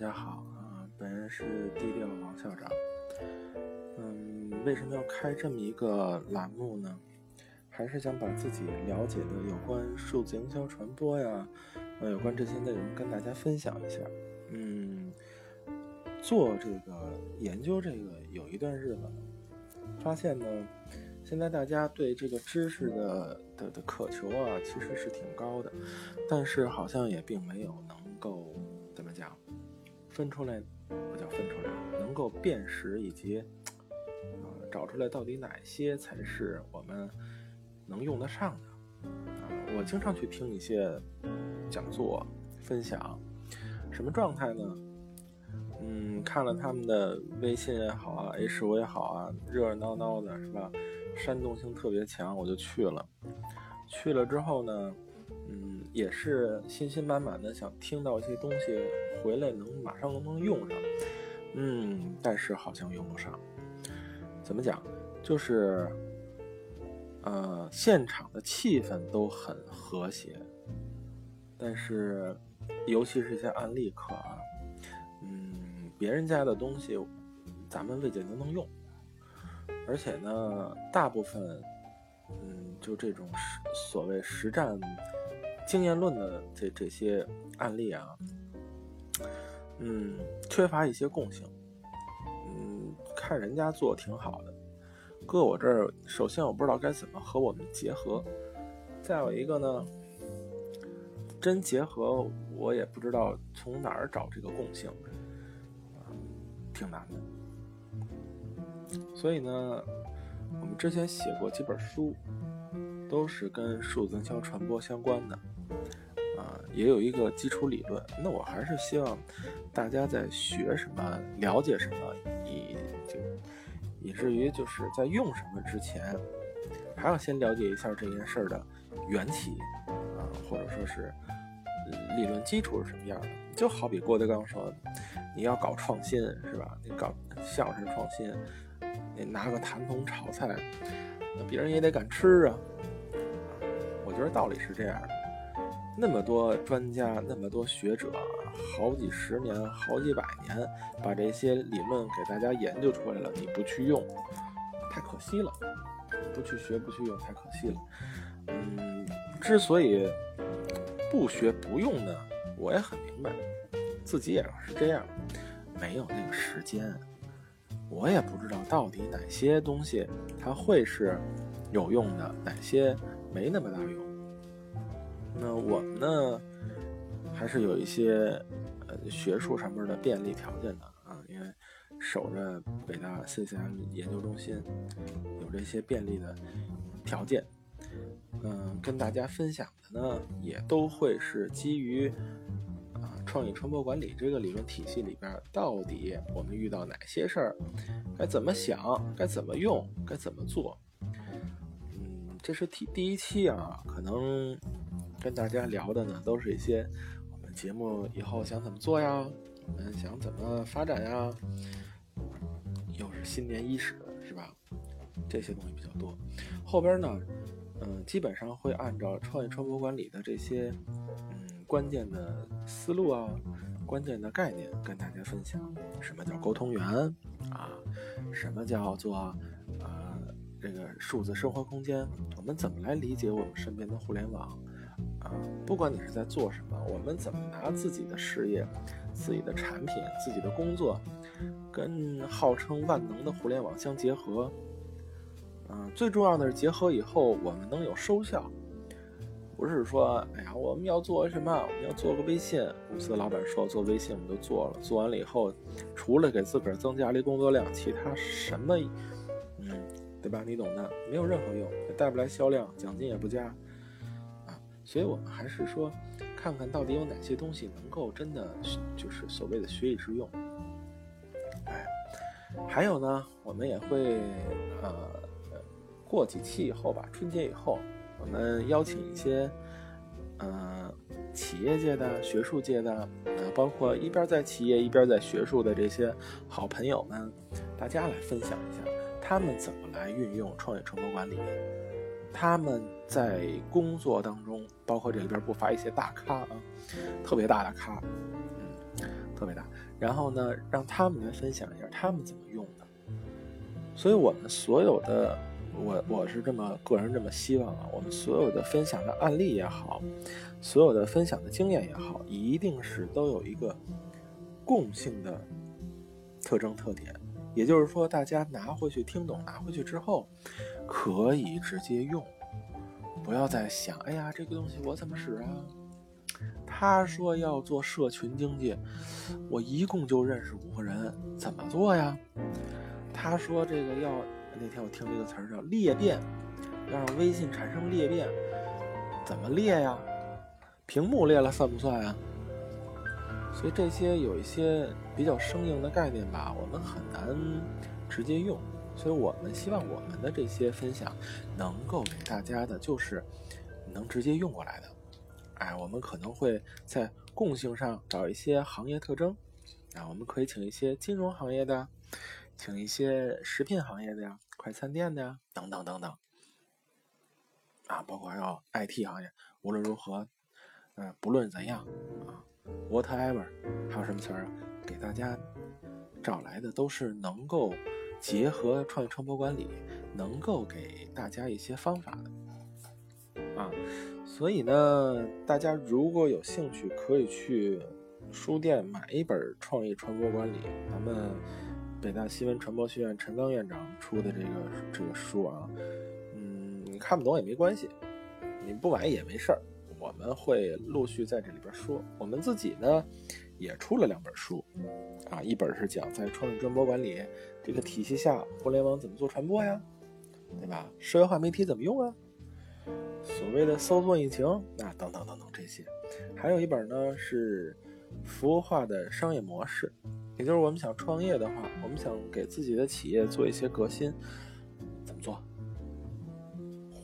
大家好啊，本人是低调王校长。嗯，为什么要开这么一个栏目呢？还是想把自己了解的有关数字营销传播呀，呃，有关这些内容跟大家分享一下。嗯，做这个研究这个有一段日子了，发现呢，现在大家对这个知识的的的渴求啊，其实是挺高的，但是好像也并没有能够。分出来不叫分出来，能够辨识以及啊找出来到底哪些才是我们能用得上的啊！我经常去听一些讲座分享，什么状态呢？嗯，看了他们的微信也好啊，H 五也好啊，热热闹闹的是吧？煽动性特别强，我就去了。去了之后呢？嗯，也是信心满满的，想听到一些东西回来能马上能用上。嗯，但是好像用不上。怎么讲？就是，呃，现场的气氛都很和谐，但是，尤其是一些案例课啊，嗯，别人家的东西，咱们未见得能用。而且呢，大部分，嗯，就这种实所谓实战。经验论的这这些案例啊，嗯，缺乏一些共性。嗯，看人家做挺好的，搁我这儿，首先我不知道该怎么和我们结合，再有一个呢，真结合我也不知道从哪儿找这个共性，啊，挺难的。所以呢，我们之前写过几本书，都是跟数字营销传播相关的。也有一个基础理论。那我还是希望大家在学什么、了解什么，以就以至于就是在用什么之前，还要先了解一下这件事儿的缘起啊，或者说是理论基础是什么样的。就好比郭德纲说，你要搞创新是吧？你搞相声创新，你拿个坛桶炒菜，那别人也得敢吃啊。我觉得道理是这样的。那么多专家，那么多学者，好几十年、好几百年，把这些理论给大家研究出来了，你不去用，太可惜了。不去学，不去用，太可惜了。嗯，之所以不学不用呢，我也很明白，自己也是这样，没有那个时间，我也不知道到底哪些东西它会是有用的，哪些没那么大用。那我们呢，还是有一些呃学术上面的便利条件的啊，因为守着北大 CCM 研究中心，有这些便利的条件。嗯，跟大家分享的呢，也都会是基于啊创意传播管理这个理论体系里边，到底我们遇到哪些事儿，该怎么想，该怎么用，该怎么做。这是第第一期啊，可能。跟大家聊的呢，都是一些我们节目以后想怎么做呀，我们想怎么发展呀，又是新年伊始，是吧？这些东西比较多。后边呢，嗯，基本上会按照创业传播管理的这些嗯关键的思路啊，关键的概念跟大家分享。什么叫沟通源啊？什么叫做呃这个数字生活空间？我们怎么来理解我们身边的互联网？啊，不管你是在做什么，我们怎么拿自己的事业、自己的产品、自己的工作，跟号称万能的互联网相结合？嗯，最重要的是结合以后我们能有收效，不是说，哎呀，我们要做什么？我们要做个微信，公司的老板说做微信，我们都做了，做完了以后，除了给自个儿增加了工作量，其他什么，对吧？你懂的，没有任何用，也带不来销量，奖金也不加。所以，我们还是说，看看到底有哪些东西能够真的就是所谓的学以致用。哎，还有呢，我们也会呃，过几期以后吧，春节以后，我们邀请一些呃企业界的、学术界的，呃，包括一边在企业一边在学术的这些好朋友们，大家来分享一下他们怎么来运用创业成功管理。他们在工作当中，包括这里边不乏一些大咖啊，特别大的咖，嗯，特别大。然后呢，让他们来分享一下他们怎么用的。所以，我们所有的，我我是这么个人这么希望啊，我们所有的分享的案例也好，所有的分享的经验也好，一定是都有一个共性的特征特点。也就是说，大家拿回去听懂，拿回去之后，可以直接用，不要再想，哎呀，这个东西我怎么使啊？他说要做社群经济，我一共就认识五个人，怎么做呀？他说这个要那天我听了一个词儿叫裂变，要让微信产生裂变，怎么裂呀？屏幕裂了算不算呀？所以这些有一些比较生硬的概念吧，我们很难直接用。所以我们希望我们的这些分享能够给大家的就是能直接用过来的。哎，我们可能会在共性上找一些行业特征，啊，我们可以请一些金融行业的，请一些食品行业的呀，快餐店的呀，等等等等，啊，包括还有 IT 行业。无论如何，嗯，不论怎样，啊，whatever，还有什么词儿啊？给大家找来的都是能够结合创意传播管理，能够给大家一些方法的，啊。所以呢，大家如果有兴趣，可以去书店买一本《创意传播管理》，咱们北大新闻传播学院陈刚院长出的这个这个书啊。嗯，你看不懂也没关系，你不买也没事儿。我们会陆续在这里边说。我们自己呢，也出了两本书，啊，一本是讲在创意传播管理这个体系下，互联网怎么做传播呀，对吧？社会化媒体怎么用啊？所谓的搜索引擎啊，等等等等这些，还有一本呢是服务化的商业模式，也就是我们想创业的话，我们想给自己的企业做一些革新，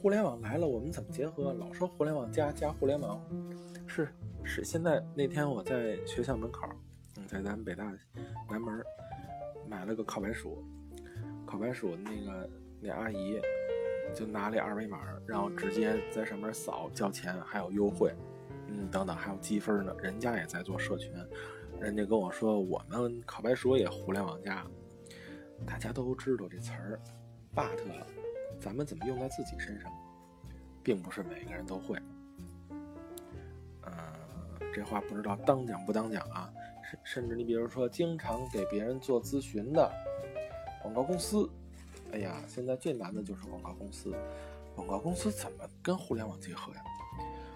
互联网来了，我们怎么结合？老说互联网加加互联网，是是。现在那天我在学校门口，在咱们北大南门买了个烤白薯，烤白薯那个那阿姨。就拿了二维码，然后直接在上面扫交钱，还有优惠，嗯，等等，还有积分呢。人家也在做社群，人家跟我说我们烤白薯也互联网加，大家都知道这词儿，but 咱们怎么用在自己身上，并不是每个人都会。呃，这话不知道当讲不当讲啊？甚甚至你比如说，经常给别人做咨询的广告公司。哎呀，现在最难的就是广告公司。广告公司怎么跟互联网结合呀？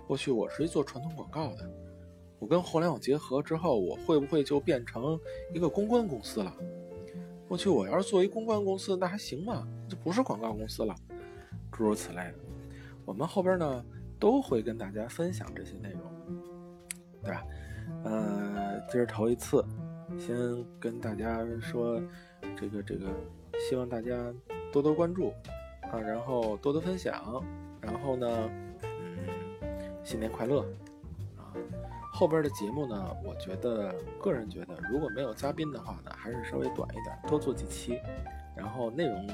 过去我是一做传统广告的，我跟互联网结合之后，我会不会就变成一个公关公司了？过去我要是做一公关公司，那还行吗？就不是广告公司了，诸如此类的。我们后边呢都会跟大家分享这些内容，对吧？呃，今儿头一次，先跟大家说这个这个。希望大家多多关注啊，然后多多分享，然后呢，嗯，新年快乐！后边的节目呢，我觉得个人觉得，如果没有嘉宾的话呢，还是稍微短一点，多做几期，然后内容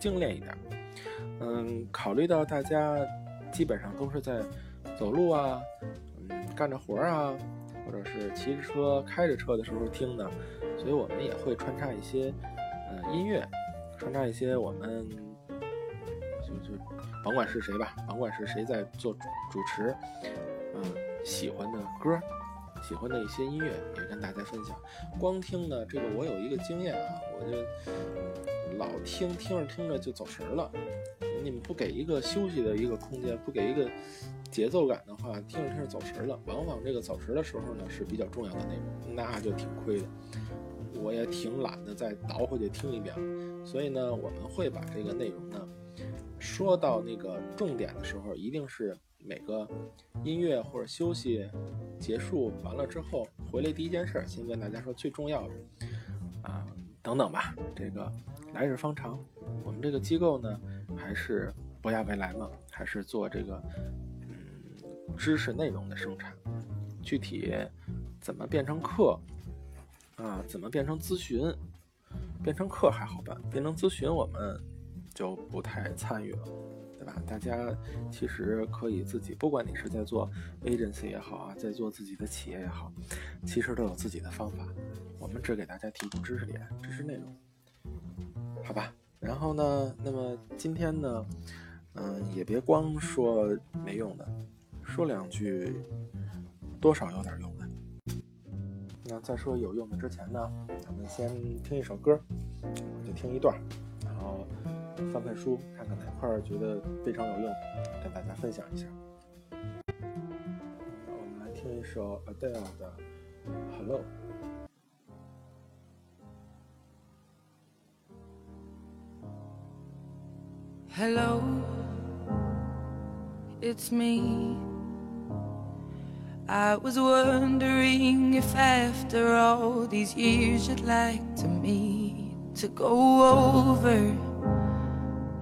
精炼一点。嗯，考虑到大家基本上都是在走路啊，嗯，干着活啊，或者是骑着车、开着车的时候听的，所以我们也会穿插一些呃音乐。穿插一些我们就就甭管是谁吧，甭管是谁在做主持，嗯，喜欢的歌，喜欢的一些音乐也跟大家分享。光听呢，这个我有一个经验啊，我就老听听着听着就走神了。你们不给一个休息的一个空间，不给一个节奏感的话，听着听着走神了。往往这个走神的时候呢，是比较重要的内容，那就挺亏的。我也挺懒得再倒回去听一遍了，所以呢，我们会把这个内容呢，说到那个重点的时候，一定是每个音乐或者休息结束完了之后，回来第一件事，先跟大家说最重要的啊，等等吧。这个来日方长，我们这个机构呢，还是博雅未来嘛，还是做这个嗯知识内容的生产，具体怎么变成课？啊，怎么变成咨询？变成课还好办，变成咨询我们就不太参与了，对吧？大家其实可以自己，不管你是在做 agency 也好啊，在做自己的企业也好，其实都有自己的方法。我们只给大家提供知识点、知识内容，好吧？然后呢，那么今天呢，嗯，也别光说没用的，说两句多少有点用的。那在说有用的之前呢，咱们先听一首歌，就听一段，然后翻翻书，看看哪块儿觉得非常有用，跟大家分享一下。我们来听一首 Adele 的《Hello》。Hello, it's me. I was wondering if after all these years you'd like to meet to go over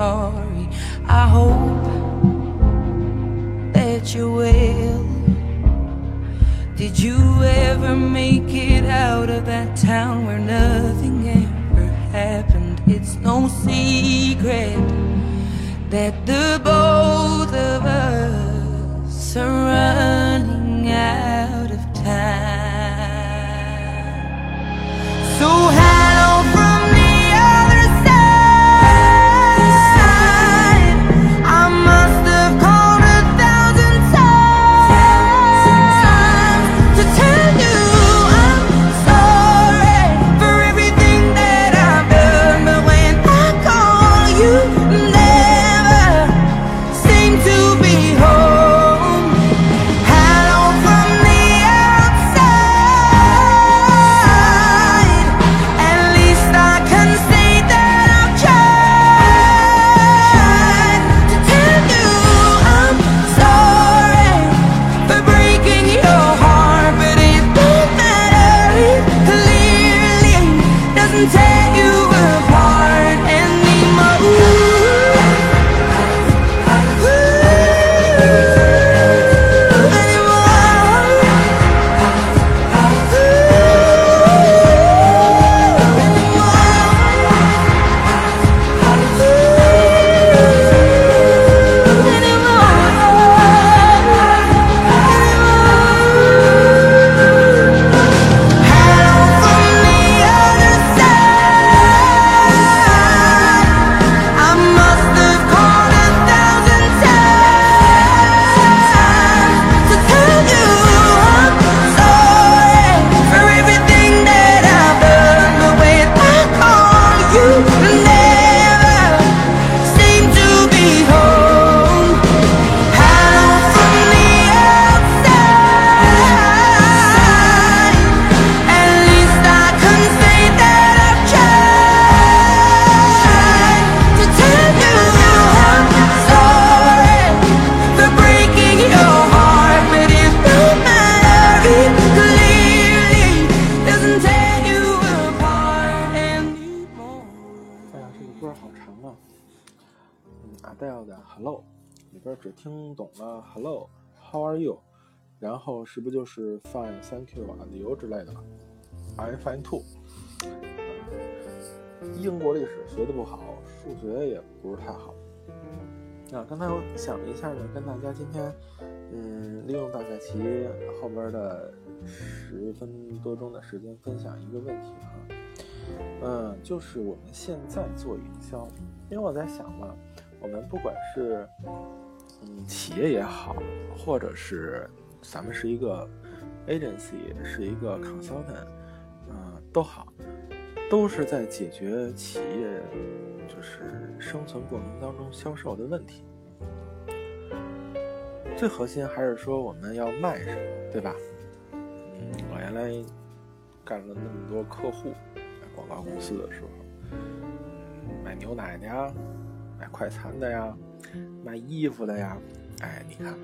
Sorry. I hope that you will. Did you ever make it out of that town where nothing ever happened? It's no secret that the both 歌好长啊，嗯 Adele 的 Hello 里边只听懂了 Hello，How are you？然后是不是就是 Fine，Thank you，and you 之类的？I'm fine too。英国历史学的不好，数学也不是太好。啊，刚才我想了一下呢，跟大家今天，嗯，利用大概其后边的十分多钟的时间，分享一个问题啊，嗯，就是我们现在做营销，因为我在想嘛，我们不管是嗯企业也好，或者是咱们是一个 agency，是一个 consultant，嗯，都好，都是在解决企业。就是生存过程当中销售的问题，最核心还是说我们要卖什么，对吧？嗯，我原来干了那么多客户，广告公司的时候，卖牛奶的呀，卖快餐的呀，卖衣服的呀，哎，你看，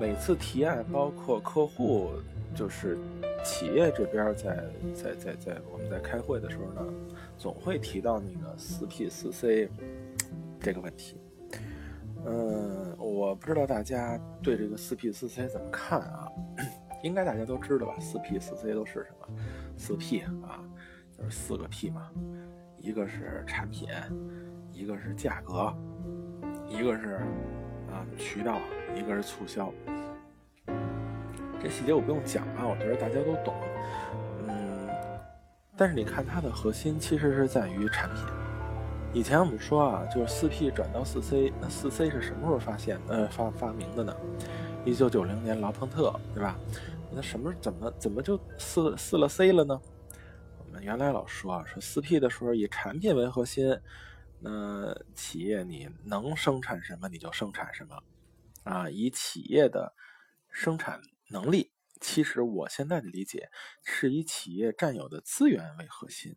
每次提案，包括客户，就是企业这边在在在在我们在开会的时候呢。总会提到那个四 P 四 C 这个问题，嗯，我不知道大家对这个四 P 四 C 怎么看啊？应该大家都知道吧？四 P 四 C 都是什么？四 P 啊，四个 P 嘛，一个是产品，一个是价格，一个是啊渠道，一个是促销。这细节我不用讲啊，我觉得大家都懂。嗯但是你看它的核心其实是在于产品。以前我们说啊，就是四 P 转到四 C，那四 C 是什么时候发现呃发发明的呢？一九九零年劳朋特，对吧？那什么怎么怎么就四四了 C 了呢？们原来老说啊，说四 P 的时候以产品为核心，那企业你能生产什么你就生产什么，啊，以企业的生产能力。其实我现在的理解是以企业占有的资源为核心，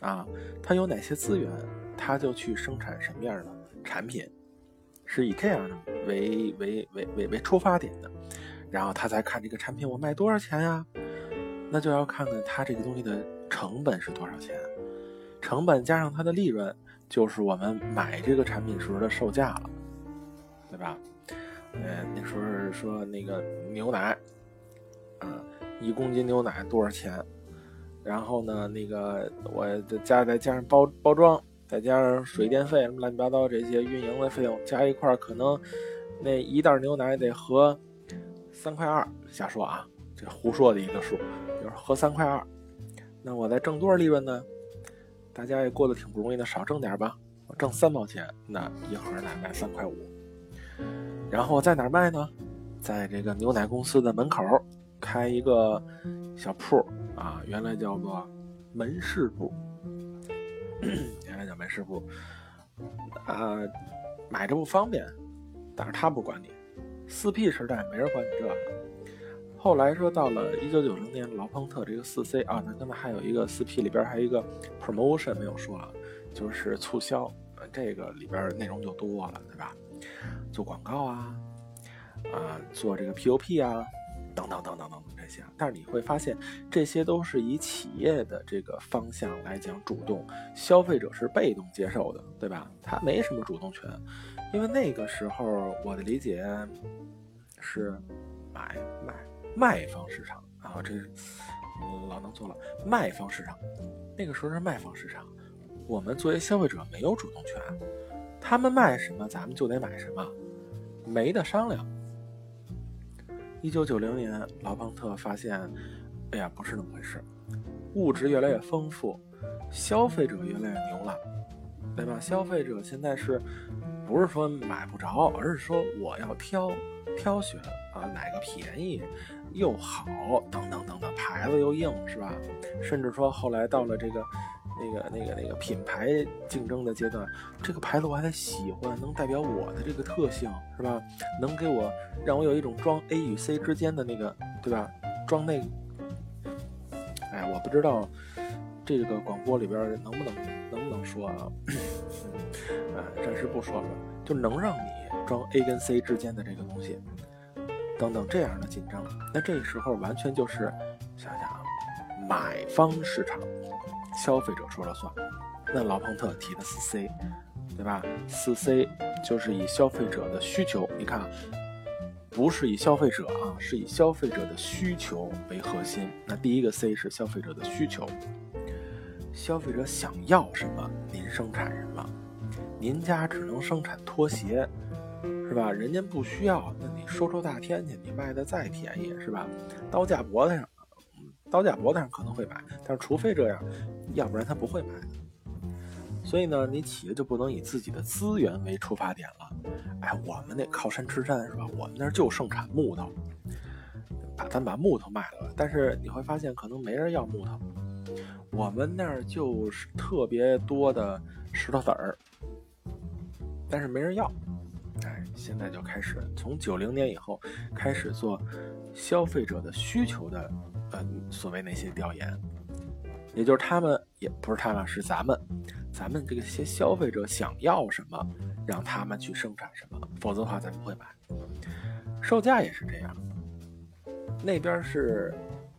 啊，它有哪些资源，它就去生产什么样的产品，是以这样的为为为为为出发点的，然后他再看这个产品我卖多少钱呀，那就要看看它这个东西的成本是多少钱，成本加上它的利润，就是我们买这个产品时的售价了，对吧？嗯，那时候说那个牛奶。啊，一公斤牛奶多少钱？然后呢，那个我再加再加上包包装，再加上水电费什么乱七八糟这些运营的费用加一块，可能那一袋牛奶得合三块二。瞎说啊，这胡说的一个数，就是合三块二。那我再挣多少利润呢？大家也过得挺不容易的，少挣点吧。我挣三毛钱，那一盒奶卖三块五。然后在哪儿呢？在这个牛奶公司的门口。开一个小铺啊，原来叫做门市部，原来叫门市部啊，买着不方便，但是他不管你。四 P 时代没人管你这个。后来说到了一九九零年，劳朋特这个四 C 啊，那刚才还有一个四 P 里边还有一个 promotion 没有说啊，就是促销，这个里边内容就多了，对吧？做广告啊，啊，做这个 POP 啊。等等等等等等这些，但是你会发现，这些都是以企业的这个方向来讲主动，消费者是被动接受的，对吧？他没什么主动权，因为那个时候我的理解是买卖卖方市场啊，这老能做了卖方市场，那个时候是卖方市场，我们作为消费者没有主动权，他们卖什么咱们就得买什么，没得商量。一九九零年，劳邦特发现，哎呀，不是那么回事，物质越来越丰富，消费者越来越牛了，对吧？消费者现在是，不是说买不着，而是说我要挑挑选啊，哪个便宜又好，等等等等，牌子又硬，是吧？甚至说后来到了这个。那个、那个、那个品牌竞争的阶段，这个牌子我还得喜欢，能代表我的这个特性，是吧？能给我让我有一种装 A 与 C 之间的那个，对吧？装那，哎，我不知道这个广播里边能不能能不能说啊？啊，暂时不说了，就能让你装 A 跟 C 之间的这个东西，等等这样的紧张，那这时候完全就是想想啊，买方市场。消费者说了算，那劳朋特提的四 C，对对吧？四 C 就是以消费者的需求，你看，不是以消费者啊，是以消费者的需求为核心。那第一个 C 是消费者的需求，消费者想要什么，您生产什么。您家只能生产拖鞋，是吧？人家不需要，那你说说大天去，你卖的再便宜，是吧？刀架脖子上，刀架脖子上可能会买，但是除非这样，要不然他不会买。所以呢，你企业就不能以自己的资源为出发点了。哎，我们那靠山吃山是吧？我们那儿就盛产木头，把咱把木头卖了。但是你会发现，可能没人要木头。我们那儿就是特别多的石头子儿。但是没人要，哎，现在就开始从九零年以后开始做消费者的需求的，呃，所谓那些调研，也就是他们也不是他们，是咱们，咱们这个些消费者想要什么，让他们去生产什么，否则的话咱不会买。售价也是这样，那边是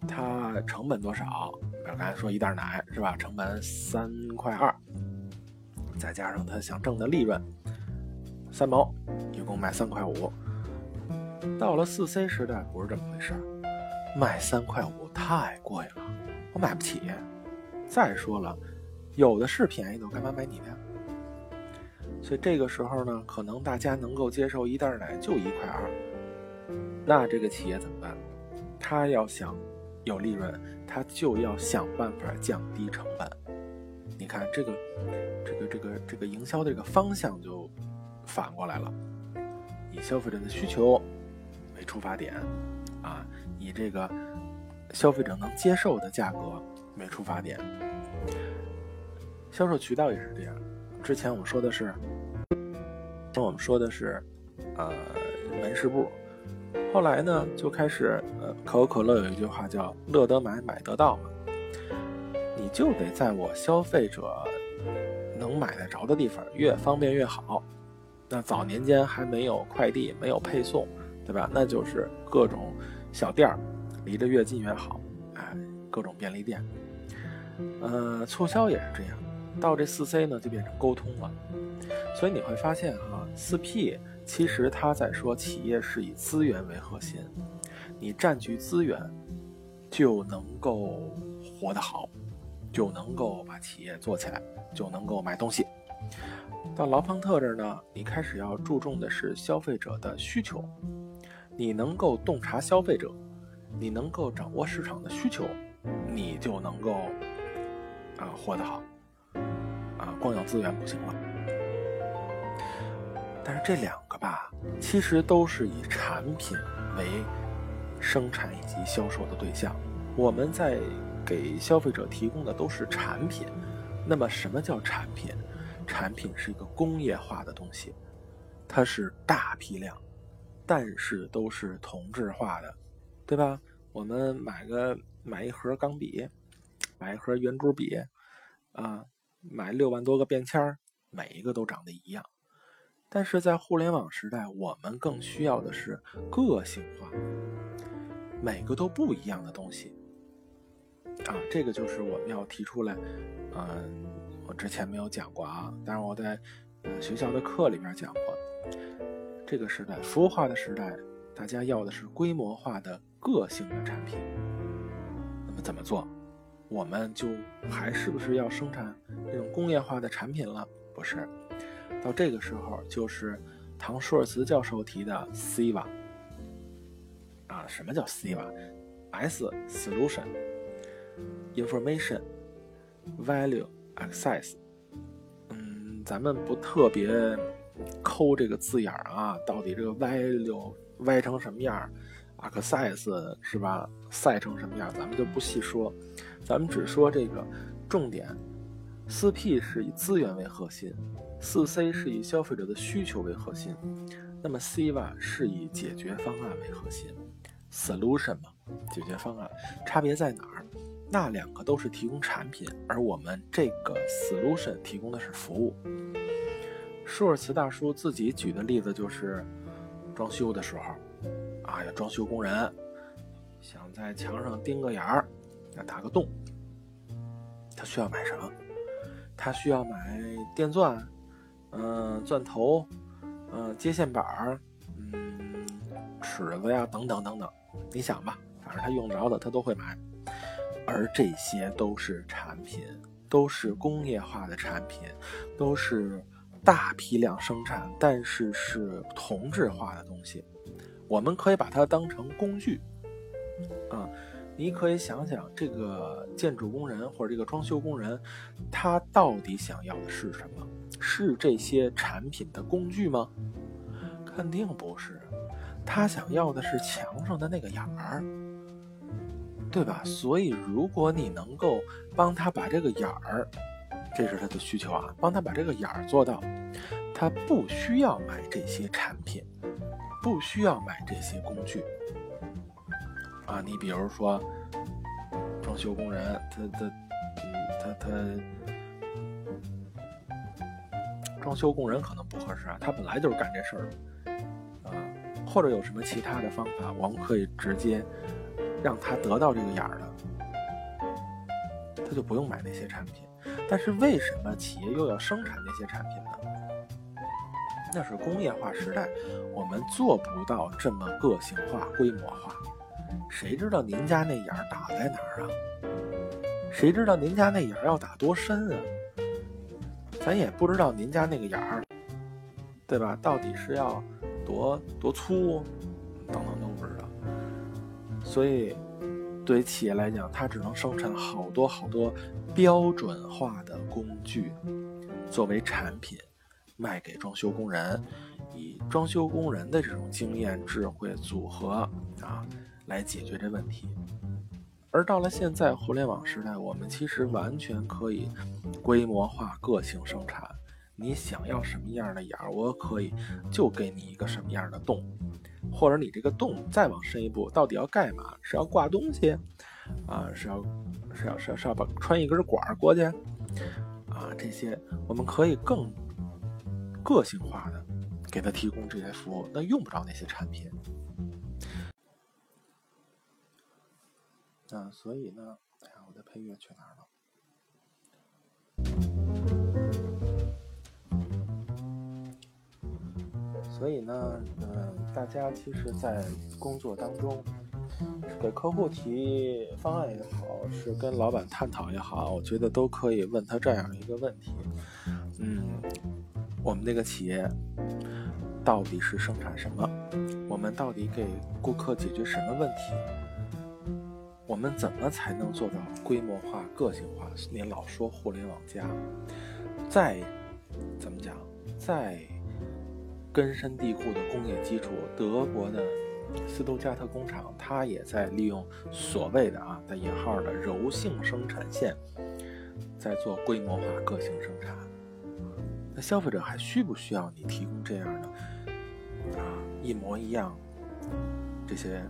它成本多少？比如刚才说一袋奶是吧？成本三块二，再加上他想挣的利润。三毛，一共卖三块五。到了四 C 时代，不是这么回事儿，卖三块五太贵了，我买不起。再说了，有的是便宜的，我干嘛买你的？所以这个时候呢，可能大家能够接受一袋奶就一块二，那这个企业怎么办？他要想有利润，他就要想办法降低成本。你看这个，这个，这个，这个营销的这个方向就。反过来了，以消费者的需求为出发点，啊，以这个消费者能接受的价格为出发点。销售渠道也是这样。之前我们说的是，我们说的是，呃，门市部。后来呢，就开始，呃，可口可乐有一句话叫“乐得买，买得到”嘛，你就得在我消费者能买得着的地方，越方便越好。那早年间还没有快递，没有配送，对吧？那就是各种小店儿，离得越近越好。哎，各种便利店，呃，促销也是这样。到这四 C 呢，就变成沟通了。所以你会发现哈，四 P 其实他在说企业是以资源为核心，你占据资源，就能够活得好，就能够把企业做起来，就能够卖东西。到劳方特这儿呢，你开始要注重的是消费者的需求，你能够洞察消费者，你能够掌握市场的需求，你就能够啊活得好，啊光有资源不行了。但是这两个吧，其实都是以产品为生产以及销售的对象，我们在给消费者提供的都是产品。那么什么叫产品？产品是一个工业化的东西，它是大批量，但是都是同质化的，对吧？我们买个买一盒钢笔，买一盒圆珠笔，啊，买六万多个便签，每一个都长得一样。但是在互联网时代，我们更需要的是个性化，每个都不一样的东西。啊，这个就是我们要提出来，嗯。我之前没有讲过啊，但是我在学校的课里面讲过。这个时代，服务化的时代，大家要的是规模化的个性的产品。那么怎么做？我们就还是不是要生产那种工业化的产品了？不是。到这个时候，就是唐舒尔茨教授提的 CIVA。啊，什么叫 CIVA？S Solution Information Value。access，嗯，咱们不特别抠这个字眼儿啊，到底这个歪溜歪成什么样，access 是吧？赛成什么样，咱们就不细说，咱们只说这个重点。四 P 是以资源为核心，四 C 是以消费者的需求为核心，那么 C 吧是以解决方案为核心，solution 嘛，解决方案，差别在哪儿？那两个都是提供产品，而我们这个 solution 提供的是服务。舒尔茨大叔自己举的例子就是，装修的时候，啊，要装修工人想在墙上钉个眼儿，要打个洞，他需要买什么？他需要买电钻，嗯，钻头，嗯，接线板儿，嗯，尺子呀，等等等等。你想吧，反正他用着的他都会买，而这些都是产品，都是工业化的产品，都是大批量生产，但是是同质化的东西。我们可以把它当成工具，啊，你可以想想这个建筑工人或者这个装修工人，他到底想要的是什么？是这些产品的工具吗？肯定不是，他想要的是墙上的那个眼儿，对吧？所以，如果你能够帮他把这个眼儿，这是他的需求啊，帮他把这个眼儿做到，他不需要买这些产品。不需要买这些工具啊！你比如说，装修工人，他他他他，装修工人可能不合适啊，他本来就是干这事儿的啊。或者有什么其他的方法，我们可以直接让他得到这个眼儿的，他就不用买那些产品。但是为什么企业又要生产那些产品呢？那是工业化时代，我们做不到这么个性化、规模化。谁知道您家那眼儿打在哪儿啊？谁知道您家那眼儿要打多深啊？咱也不知道您家那个眼儿，对吧？到底是要多多粗，等等等。所以，对于企业来讲，它只能生产好多好多标准化的工具作为产品。卖给装修工人，以装修工人的这种经验、智慧组合啊，来解决这问题。而到了现在互联网时代，我们其实完全可以规模化、个性生产。你想要什么样的眼儿，我可以就给你一个什么样的洞，或者你这个洞再往深一步，到底要干嘛？是要挂东西啊？是要是要是要是要把穿一根管过去啊？这些我们可以更。个性化的给他提供这些服务，那用不着那些产品。啊，所以呢，哎呀，我的配乐去哪儿了？所以呢，嗯，大家其实，在工作当中，给客户提方案也好，是跟老板探讨也好，我觉得都可以问他这样一个问题，嗯。我们这个企业到底是生产什么？我们到底给顾客解决什么问题？我们怎么才能做到规模化、个性化？您老说互联网加，再怎么讲，再根深蒂固的工业基础，德国的斯图加特工厂，它也在利用所谓的啊带引号的柔性生产线，在做规模化、个性生产。那消费者还需不需要你提供这样的啊一模一样这些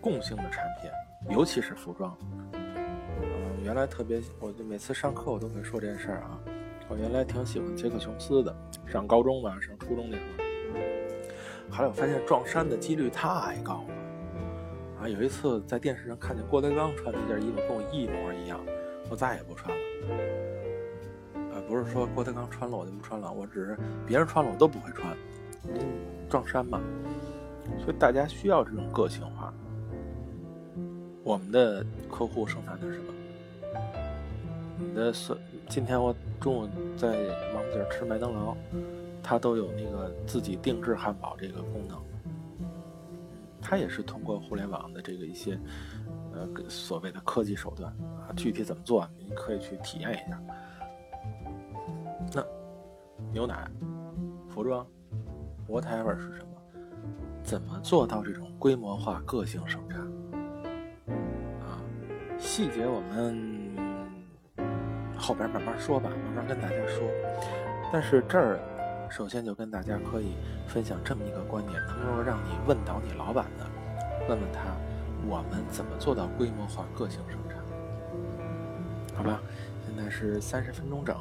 共性的产品，尤其是服装。嗯，原来特别，我就每次上课我都会说这事儿啊。我原来挺喜欢杰克琼斯的，上高中吧，上初中那时候。后来我发现撞衫的几率太高了。啊，有一次在电视上看见郭德纲穿的一件衣服跟我一模一样，我再也不穿了。啊不是说郭德纲穿了我就不穿了，我只是别人穿了我都不会穿，撞衫嘛。所以大家需要这种个性化。我们的客户生产的是什么？你的所今天我中午在王府井吃麦当劳，它都有那个自己定制汉堡这个功能。它也是通过互联网的这个一些呃所谓的科技手段啊，具体怎么做，你可以去体验一下。那牛奶、服装，whatever 是什么？怎么做到这种规模化、个性生产？啊，细节我们后边慢慢说吧，慢慢跟大家说。但是这儿首先就跟大家可以分享这么一个观点，能够让你问倒你老板的，问问他，我们怎么做到规模化、个性生产？好吧，现在是三十分钟整。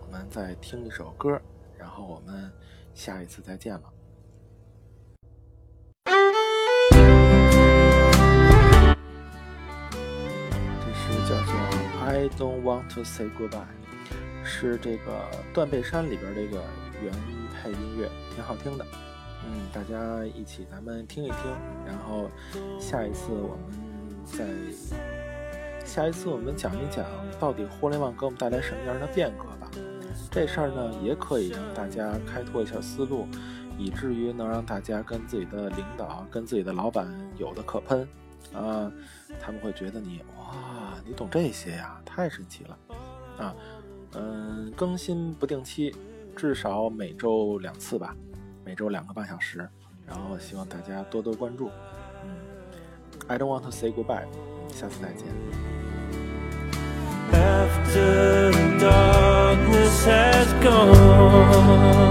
我们再听一首歌，然后我们下一次再见了。Don't Want to Say Goodbye》，是这个《断背山》里边这个原配音乐，挺好听的。嗯，大家一起咱们听一听，然后下一次我们再下一次我们讲一讲到底互联网给我们带来什么样的变革吧。这事儿呢，也可以让大家开拓一下思路，以至于能让大家跟自己的领导、跟自己的老板有的可喷啊，他们会觉得你哇，你懂这些呀，太神奇了啊！嗯，更新不定期，至少每周两次吧，每周两个半小时，然后希望大家多多关注。嗯，I don't want to say goodbye，下次再见。After the darkness has gone